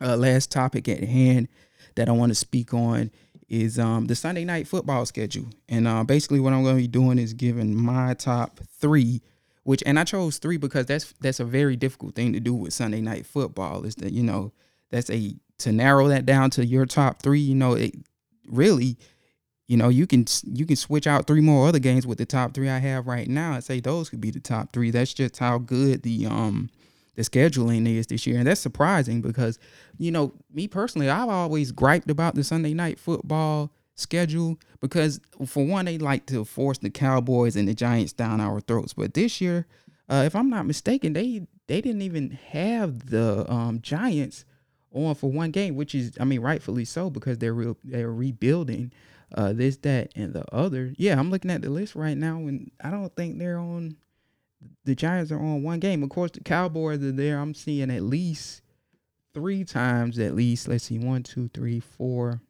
uh, last topic at hand that I want to speak on is um, the Sunday night football schedule. And uh, basically, what I'm going to be doing is giving my top three, which and I chose three because that's that's a very difficult thing to do with Sunday night football. Is that you know that's a to narrow that down to your top three. You know, it really, you know, you can you can switch out three more other games with the top three I have right now and say those could be the top three. That's just how good the um the scheduling is this year. And that's surprising because, you know, me personally, I've always griped about the Sunday night football schedule because for one, they like to force the Cowboys and the Giants down our throats. But this year, uh, if I'm not mistaken, they they didn't even have the um, Giants on for one game, which is, I mean, rightfully so because they're real, they're rebuilding uh, this, that, and the other. Yeah, I'm looking at the list right now, and I don't think they're on the Giants are on one game. Of course, the Cowboys are there. I'm seeing at least three times at least. Let's see, one, two, three, four.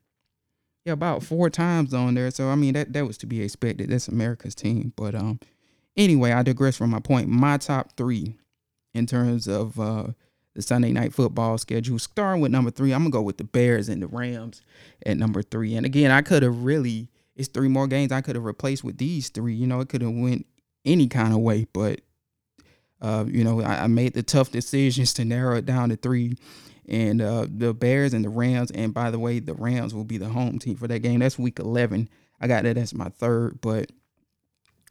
Yeah, about four times on there. So I mean that that was to be expected. That's America's team. But um anyway, I digress from my point. My top three in terms of uh the Sunday night football schedule. Starting with number three, I'm gonna go with the Bears and the Rams at number three. And again, I could have really it's three more games I could have replaced with these three. You know, it could have went any kind of way, but uh, you know, I, I, made the tough decisions to narrow it down to three. And uh, the Bears and the Rams, and by the way, the Rams will be the home team for that game. That's week 11. I got that as my third, but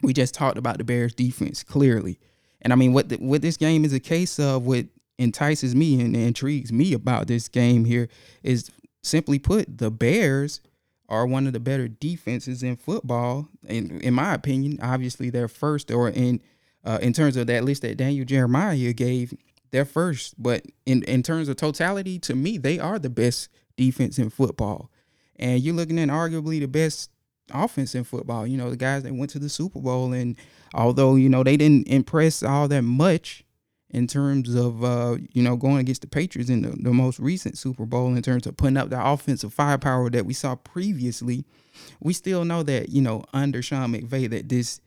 we just talked about the Bears defense clearly. And I mean, what the, what this game is a case of, what entices me and intrigues me about this game here is simply put, the Bears are one of the better defenses in football. In in my opinion, obviously they're first, or in uh, in terms of that list that Daniel Jeremiah gave, they're first. But in in terms of totality, to me, they are the best defense in football. And you're looking at arguably the best offense in football. You know, the guys that went to the Super Bowl, and although you know they didn't impress all that much in terms of uh, you know going against the Patriots in the, the most recent Super Bowl in terms of putting up the offensive firepower that we saw previously, we still know that you know under Sean McVay that this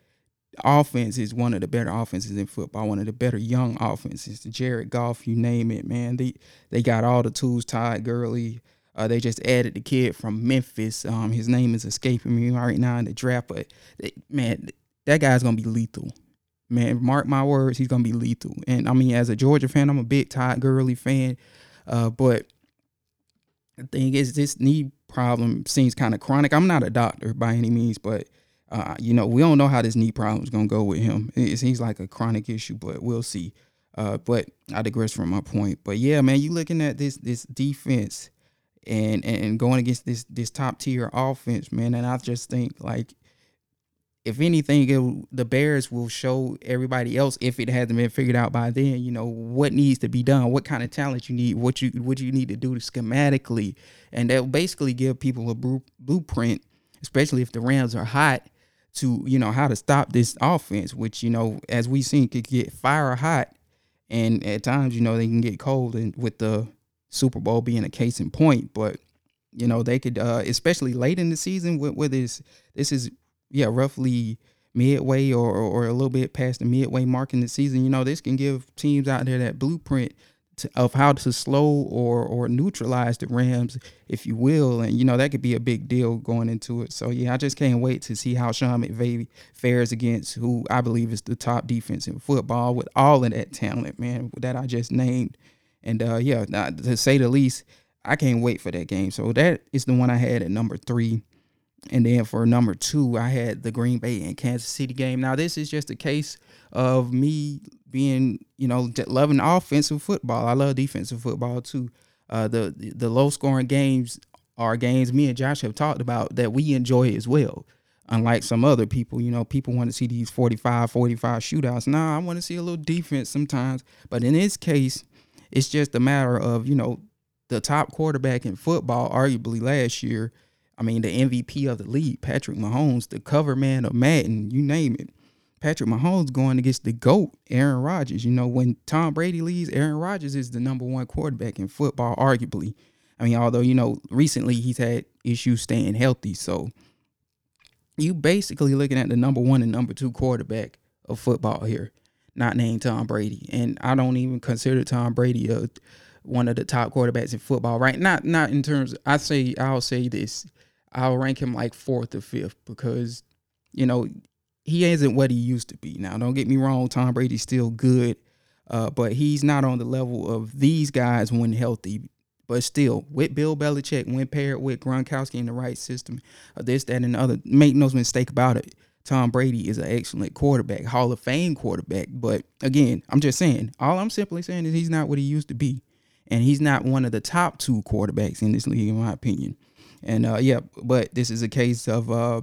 offense is one of the better offenses in football, one of the better young offenses. Jared Goff, you name it, man. They they got all the tools. Todd Gurley. Uh, they just added the kid from Memphis. Um, his name is escaping me right now in the draft, but they, man, that guy's gonna be lethal man, mark my words, he's gonna be lethal. And I mean, as a Georgia fan, I'm a big Todd Gurley fan, uh, but the thing is, this knee problem seems kind of chronic. I'm not a doctor by any means, but uh, you know, we don't know how this knee problem is gonna go with him. It, seems like a chronic issue, but we'll see. Uh, but I digress from my point. But yeah, man, you looking at this this defense and and going against this this top tier offense, man, and I just think like if anything, it, the Bears will show everybody else if it hasn't been figured out by then. You know what needs to be done, what kind of talent you need, what you what you need to do schematically, and that will basically give people a blueprint, especially if the Rams are hot, to you know how to stop this offense, which you know as we've seen could get fire hot, and at times you know they can get cold, and with the Super Bowl being a case in point, but you know they could uh, especially late in the season with, this this is yeah, roughly midway or, or a little bit past the midway mark in the season, you know, this can give teams out there that blueprint to, of how to slow or or neutralize the Rams, if you will, and you know that could be a big deal going into it. So yeah, I just can't wait to see how Sean McVay fares against who I believe is the top defense in football with all of that talent, man, that I just named. And uh, yeah, to say the least, I can't wait for that game. So that is the one I had at number three. And then for number two, I had the Green Bay and Kansas City game. Now, this is just a case of me being, you know, loving offensive football. I love defensive football too. Uh, the the low scoring games are games me and Josh have talked about that we enjoy as well. Unlike some other people, you know, people want to see these 45, 45 shootouts. Nah, I want to see a little defense sometimes. But in this case, it's just a matter of, you know, the top quarterback in football, arguably last year, I mean, the MVP of the league, Patrick Mahomes, the cover man of Madden, you name it. Patrick Mahomes going against the GOAT, Aaron Rodgers. You know, when Tom Brady leaves, Aaron Rodgers is the number one quarterback in football, arguably. I mean, although, you know, recently he's had issues staying healthy. So you basically looking at the number one and number two quarterback of football here, not named Tom Brady. And I don't even consider Tom Brady a one of the top quarterbacks in football, right? Not not in terms. I say I'll say this. I'll rank him like fourth or fifth because, you know, he isn't what he used to be. Now, don't get me wrong. Tom Brady's still good, uh, but he's not on the level of these guys when healthy. But still, with Bill Belichick, when paired with Gronkowski in the right system, uh, this, that, and the other, make no mistake about it. Tom Brady is an excellent quarterback, Hall of Fame quarterback. But again, I'm just saying, all I'm simply saying is he's not what he used to be. And he's not one of the top two quarterbacks in this league, in my opinion. And uh, yeah, but this is a case of uh,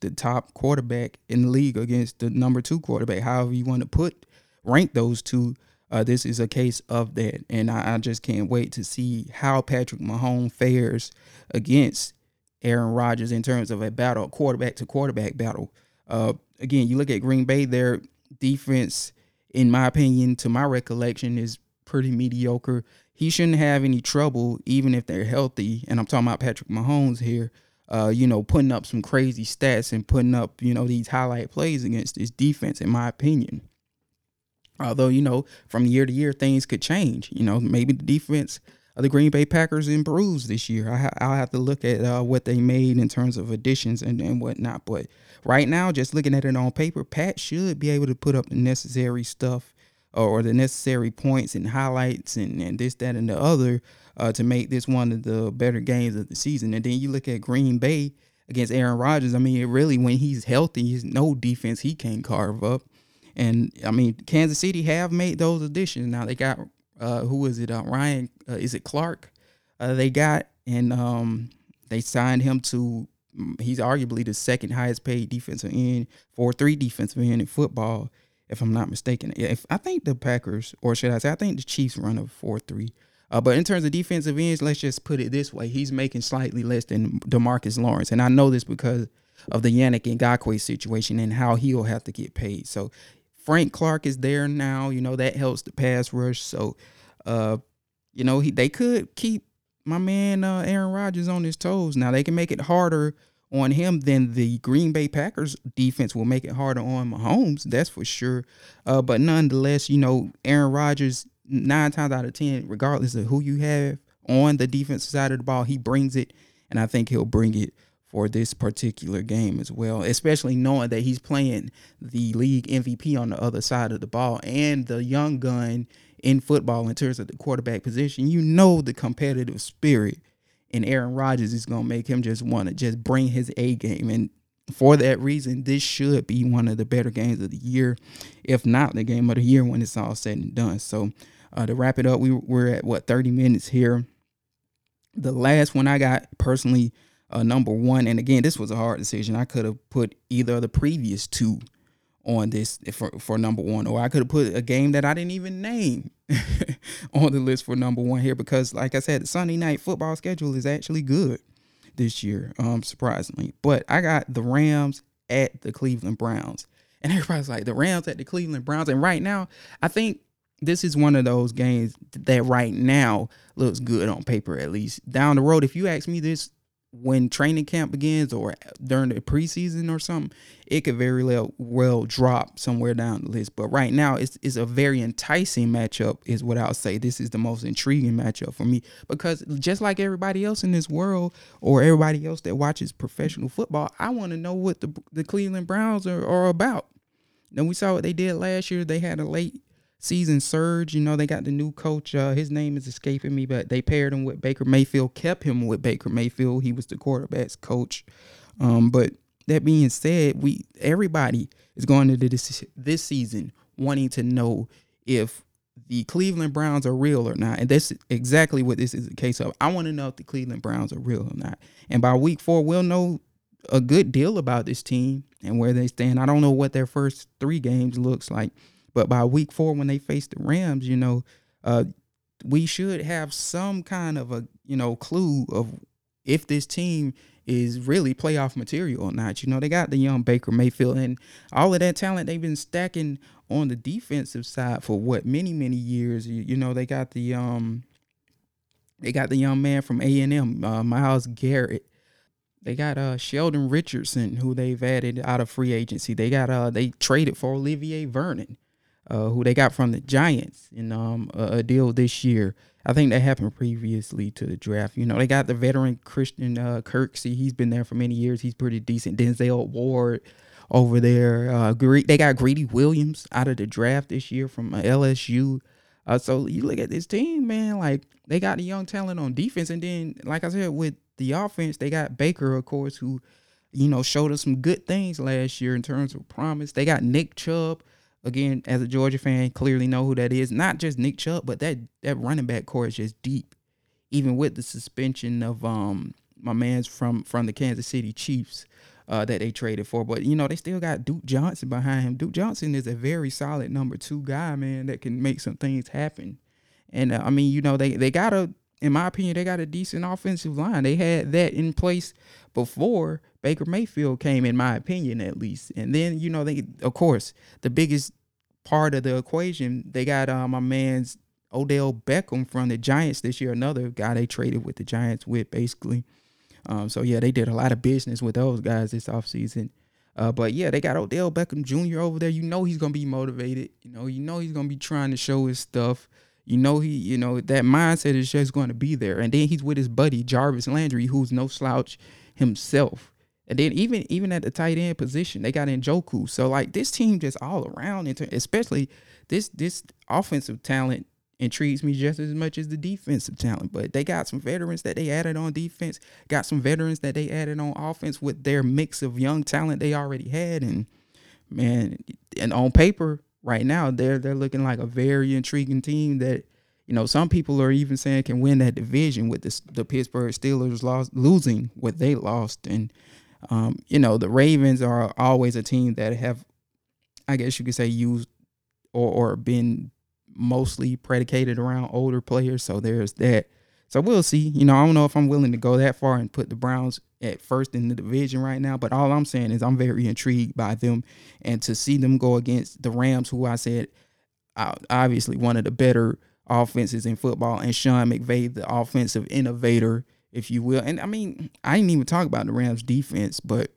the top quarterback in the league against the number two quarterback. However you want to put rank those two, uh, this is a case of that. And I, I, just can't wait to see how Patrick Mahomes fares against Aaron Rodgers in terms of a battle, quarterback to quarterback battle. Uh, again, you look at Green Bay, their defense, in my opinion, to my recollection, is pretty mediocre. He shouldn't have any trouble, even if they're healthy. And I'm talking about Patrick Mahomes here. Uh, you know, putting up some crazy stats and putting up, you know, these highlight plays against this defense, in my opinion. Although, you know, from year to year, things could change. You know, maybe the defense of the Green Bay Packers improves this year. I, will have to look at uh, what they made in terms of additions and, and whatnot. But right now, just looking at it on paper, Pat should be able to put up the necessary stuff or the necessary points and highlights and, and this, that, and the other uh, to make this one of the better games of the season. And then you look at Green Bay against Aaron Rodgers. I mean, really, when he's healthy, he's no defense he can't carve up. And I mean, Kansas City have made those additions. Now they got uh, who is it? Uh, Ryan? Uh, is it Clark? Uh, they got and um, they signed him to he's arguably the second highest paid defensive end for three defensive end in football, if I'm not mistaken. If I think the Packers, or should I say, I think the Chiefs run a four three. Uh, but in terms of defensive ends, let's just put it this way: he's making slightly less than Demarcus Lawrence, and I know this because of the Yannick Ngakoue situation and how he'll have to get paid. So Frank Clark is there now. You know that helps the pass rush. So, uh, you know he they could keep my man uh, Aaron Rodgers on his toes. Now they can make it harder on him then the Green Bay Packers defense will make it harder on Mahomes. That's for sure. Uh, but nonetheless, you know Aaron Rodgers nine times out of ten, regardless of who you have on the defensive side of the ball, he brings it, and I think he'll bring it for this particular game as well, especially knowing that he's playing the league MVP on the other side of the ball and the young gun in football in terms of the quarterback position, you know the competitive spirit in Aaron Rodgers is going to make him just want to just bring his A game. And for that reason, this should be one of the better games of the year, if not the game of the year when it's all said and done. So uh, to wrap it up, we, we're at what 30 minutes here. The last one I got personally, uh, number one, and again, this was a hard decision. I could have put either of the previous two on this for, for number one, or I could have put a game that I didn't even name on the list for number one here because, like I said, the Sunday night football schedule is actually good this year, um, surprisingly. But I got the Rams at the Cleveland Browns, and everybody's like the Rams at the Cleveland Browns, and right now, I think this is one of those games that right now looks good on paper at least. Down the road, if you ask me this when training camp begins or during the preseason or something, it could very well, well drop somewhere down the list. But right now, it's, it's a very enticing matchup, is what I'll say. This is the most intriguing matchup for me because just like everybody else in this world or everybody else that watches professional football, I want to know what the, the Cleveland Browns are, are about. Then we saw what they did last year. They had a late season surge. You know, they got the new coach. Uh, his name is escaping me, but they paired him with Baker Mayfield, kept him with Baker Mayfield. He was the quarterback's coach. Um, but that being said, we everybody is going into this this season wanting to know if the Cleveland Browns are real or not. And that's exactly what this is a case of. I want to know if the Cleveland Browns are real or not. And by week four, we'll know a good deal about this team and where they stand. I don't know what their first three games looks like. But by week four, when they face the Rams, you know, uh, we should have some kind of a you know clue of if this team is really playoff material or not. You know, they got the young Baker Mayfield and all of that talent they've been stacking on the defensive side for what many many years. You, you know, they got the um they got the young man from A and M, uh, Myles Garrett. They got uh Sheldon Richardson, who they've added out of free agency. They got uh they traded for Olivier Vernon uh, who they got from the Giants in um, a, a, deal this year. I think that happened previously to the draft. You know, they got the veteran Christian uh, Kirksey. He's been there for many years. He's pretty decent. Denzel Ward over there. Uh, they got Greedy Williams out of the draft this year from uh, LSU. Uh, so you look at this team, man. Like they got the young talent on defense, and then, like I said, with the offense, they got Baker, of course, who you know showed us some good things last year in terms of promise. They got Nick Chubb. Again, as a Georgia fan, clearly know who that is. Not just Nick Chubb, but that that running back corps is just deep. Even with the suspension of um my man's from from the Kansas City Chiefs, uh, that they traded for. But you know, they still got Duke Johnson behind him. Duke Johnson is a very solid number two guy, man, that can make some things happen. And uh, I mean, you know, they they got a, in my opinion, they got a decent offensive line. They had that in place before Baker Mayfield came, in my opinion, at least. And then you know, they of course the biggest part of the equation, they got uh, my man's Odell Beckham from the Giants this year, another guy they traded with the Giants with, basically. Um, so yeah, they did a lot of business with those guys this offseason. Uh, but yeah, they got Odell Beckham Jr. over there. You know he's gonna be motivated. You know, you know he's gonna be trying to show his stuff. You know he, you know that mindset is just going to be there. And then he's with his buddy Jarvis Landry, who's no slouch himself. And then even even at the tight end position, they got Njoku. So like this team just all around, especially this this offensive talent intrigues me just as much as the defensive talent. But they got some veterans that they added on defense, got some veterans that they added on offense with their mix of young talent they already had. And man, and on paper right now, they're they're looking like a very intriguing team that, you know, some people are even saying can win that division with the, the Pittsburgh Steelers lost losing what they lost. And um, you know, the Ravens are always a team that have I guess you could say used or or been mostly predicated around older players. So there's that. So we'll see. You know, I don't know if I'm willing to go that far and put the Browns at first in the division right now, but all I'm saying is I'm very intrigued by them and to see them go against the Rams, who I said obviously one of the better offenses in football, and Sean McVay, the offensive innovator, if you will. And I mean, I didn't even talk about the Rams defense, but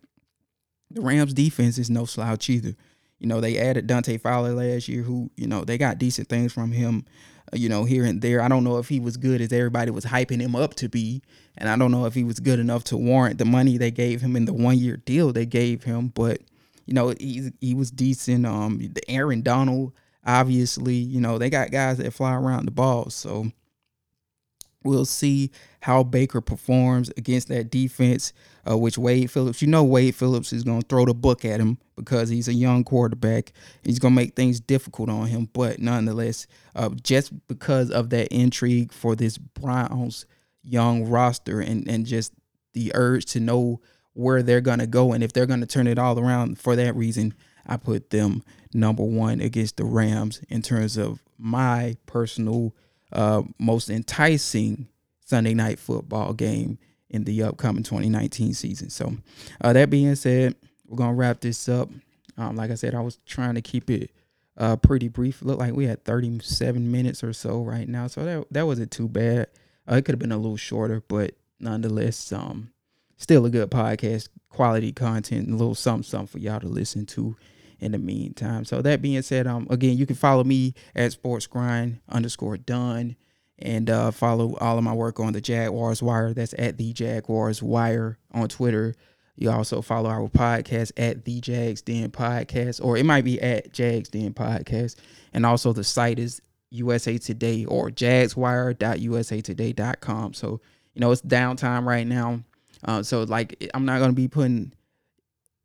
the Rams defense is no slouch either. You know, they added Dante Fowler last year, who, you know, they got decent things from him, you know, here and there. I don't know if he was good as everybody was hyping him up to be. And I don't know if he was good enough to warrant the money they gave him in the one year deal they gave him. But, you know, he, he was decent. Um, the Aaron Donald, obviously, you know, they got guys that fly around the ball. So we'll see how Baker performs against that defense uh, which Wade Phillips, you know, Wade Phillips is going to throw the book at him because he's a young quarterback. He's going to make things difficult on him. But nonetheless, uh, just because of that intrigue for this Browns young roster and, and just the urge to know where they're going to go and if they're going to turn it all around for that reason, I put them number one against the Rams in terms of my personal uh, most enticing Sunday night football game in the upcoming 2019 season. So, uh, that being said, we're gonna wrap this up. Um, like I said, I was trying to keep it uh, pretty brief. Looked like we had 37 minutes or so right now, so that that wasn't too bad. Uh, it could have been a little shorter, but nonetheless, um, still a good podcast, quality content, a little something something for y'all to listen to in the meantime. So that being said, um, again, you can follow me at Sports Grind underscore Done and uh, follow all of my work on the Jaguars Wire. That's at the Jaguars Wire on Twitter. You also follow our podcast at the Jags Den Podcast, or it might be at Jags Den Podcast. And also the site is USA Today or jagswire.usatoday.com. So, you know, it's downtime right now. Uh, so, like, I'm not going to be putting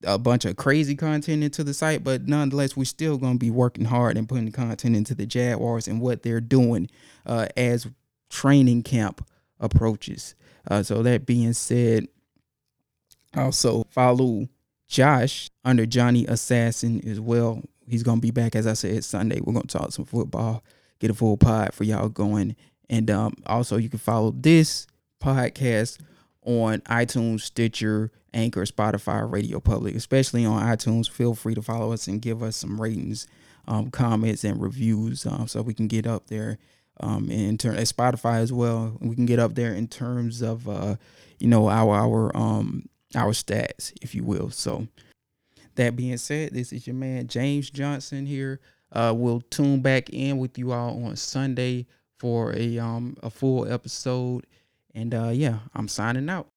a bunch of crazy content into the site, but nonetheless, we're still going to be working hard and putting content into the Jaguars and what they're doing uh, as training camp approaches. Uh, so that being said, also follow Josh under Johnny Assassin as well. He's gonna be back as I said Sunday. We're gonna talk some football, get a full pod for y'all going, and um, also you can follow this podcast on iTunes, Stitcher, Anchor, Spotify, Radio Public, especially on iTunes. Feel free to follow us and give us some ratings, um, comments, and reviews um, so we can get up there. Um, in turn, at Spotify as well, we can get up there in terms of uh, you know our our um our stats, if you will. So that being said, this is your man James Johnson here Uh, we'll tune back in with you all on Sunday for a um a full episode. And uh, yeah, I'm signing out.